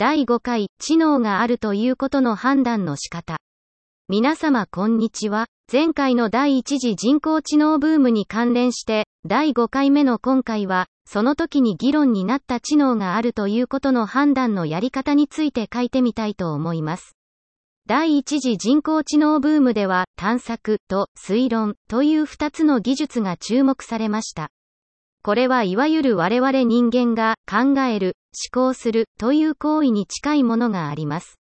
第5回、知能があるということの判断の仕方。皆様こんにちは。前回の第1次人工知能ブームに関連して、第5回目の今回は、その時に議論になった知能があるということの判断のやり方について書いてみたいと思います。第一次人工知能ブームでは、探索と推論という2つの技術が注目されました。これはいわゆる我々人間が考える、思考するという行為に近いものがあります。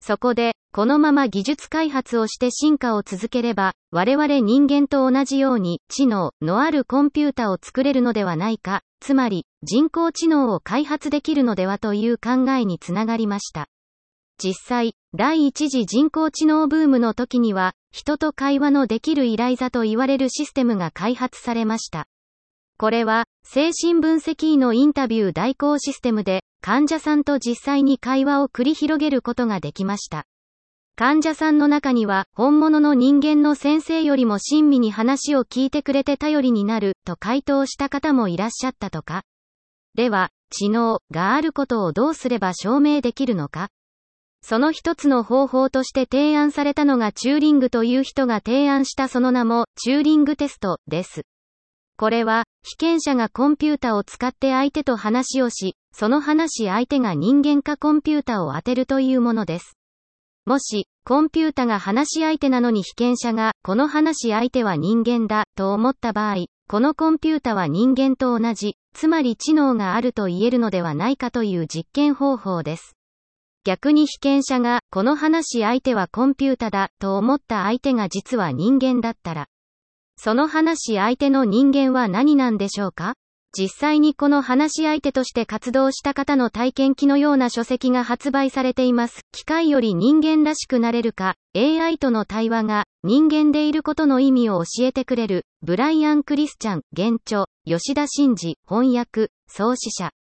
そこで、このまま技術開発をして進化を続ければ、我々人間と同じように知能のあるコンピュータを作れるのではないか、つまり人工知能を開発できるのではという考えにつながりました。実際、第一次人工知能ブームの時には、人と会話のできる依頼座と言われるシステムが開発されました。これは、精神分析医のインタビュー代行システムで、患者さんと実際に会話を繰り広げることができました。患者さんの中には、本物の人間の先生よりも親身に話を聞いてくれて頼りになる、と回答した方もいらっしゃったとか。では、知能があることをどうすれば証明できるのかその一つの方法として提案されたのがチューリングという人が提案したその名も、チューリングテスト、です。これは、被験者がコンピュータを使って相手と話をし、その話相手が人間かコンピュータを当てるというものです。もし、コンピュータが話し相手なのに被験者が、この話相手は人間だ、と思った場合、このコンピュータは人間と同じ、つまり知能があると言えるのではないかという実験方法です。逆に被験者が、この話相手はコンピュータだ、と思った相手が実は人間だったら、その話相手の人間は何なんでしょうか？実際にこの話し相手として活動した方の体験記のような書籍が発売されています。機械より人間らしくなれるか、AI との対話が人間でいることの意味を教えてくれる、ブライアン・クリスチャン、現著、吉田真二、翻訳、創始者。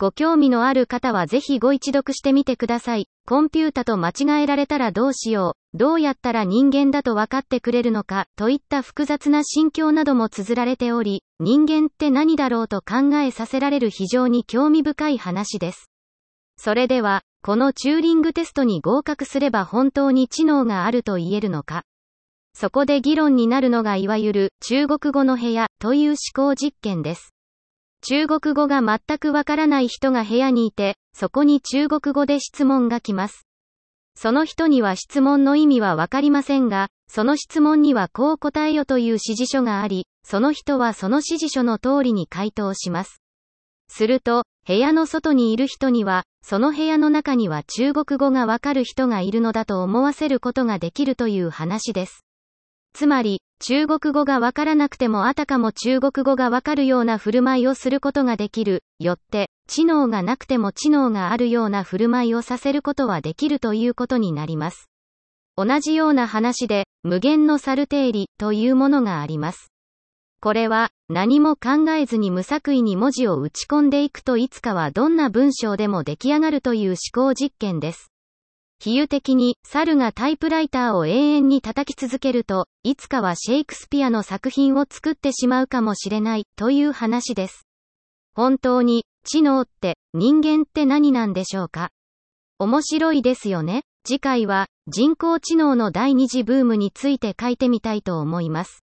ご興味のある方はぜひご一読してみてください。コンピュータと間違えられたらどうしよう。どうやったら人間だと分かってくれるのか、といった複雑な心境なども綴られており、人間って何だろうと考えさせられる非常に興味深い話です。それでは、このチューリングテストに合格すれば本当に知能があると言えるのか。そこで議論になるのがいわゆる中国語の部屋という思考実験です。中国語が全くわからない人が部屋にいて、そこに中国語で質問が来ます。その人には質問の意味はわかりませんが、その質問にはこう答えよという指示書があり、その人はその指示書の通りに回答します。すると、部屋の外にいる人には、その部屋の中には中国語がわかる人がいるのだと思わせることができるという話です。つまり、中国語がわからなくてもあたかも中国語がわかるような振る舞いをすることができる、よって、知能がなくても知能があるような振る舞いをさせることはできるということになります。同じような話で、無限のサル定理というものがあります。これは、何も考えずに無作為に文字を打ち込んでいくといつかはどんな文章でも出来上がるという思考実験です。比喩的に、猿がタイプライターを永遠に叩き続けると、いつかはシェイクスピアの作品を作ってしまうかもしれない、という話です。本当に、知能って、人間って何なんでしょうか？面白いですよね。次回は、人工知能の第二次ブームについて書いてみたいと思います。